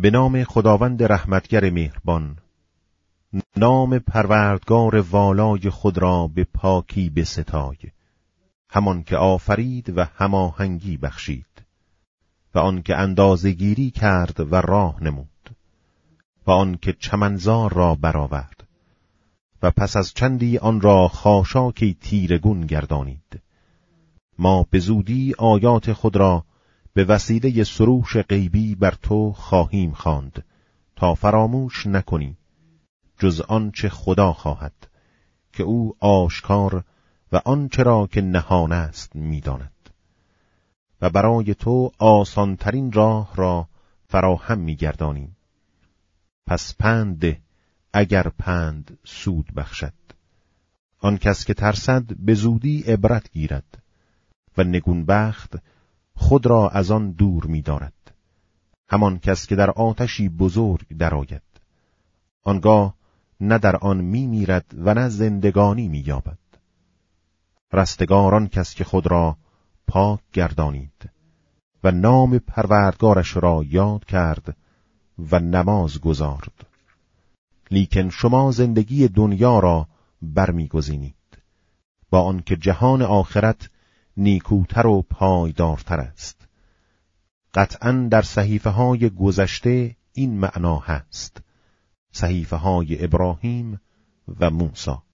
به نام خداوند رحمتگر مهربان نام پروردگار والای خود را به پاکی به ستای همان که آفرید و هماهنگی بخشید و آنکه اندازهگیری کرد و راه نمود و آنکه چمنزار را برآورد و پس از چندی آن را خاشاکی تیرگون گردانید. ما به زودی آیات خود را به وسیله سروش غیبی بر تو خواهیم خواند. تا فراموش نکنی جز آنچه خدا خواهد که او آشکار و آنچه را که نهان است می‌داند. و برای تو آسانترین راه را فراهم میگردانیم. پس پند اگر پند سود بخشد. آن کس که ترسد به زودی عبرت گیرد و نگونبخت خود را از آن دور می‌دارد. همان کس که در آتشی بزرگ درآید. آنگاه نه در آن میمیرد و نه زندگانی مییابد. رستگاران کس که خود را پاک گردانید و نام پروردگارش را یاد کرد و نماز گذارد لیکن شما زندگی دنیا را برمیگزینید. با آنکه جهان آخرت نیکوتر و پایدارتر است. قطعا در صحیفه های گذشته این معنا هست. صحیفه های ابراهیم و موسی.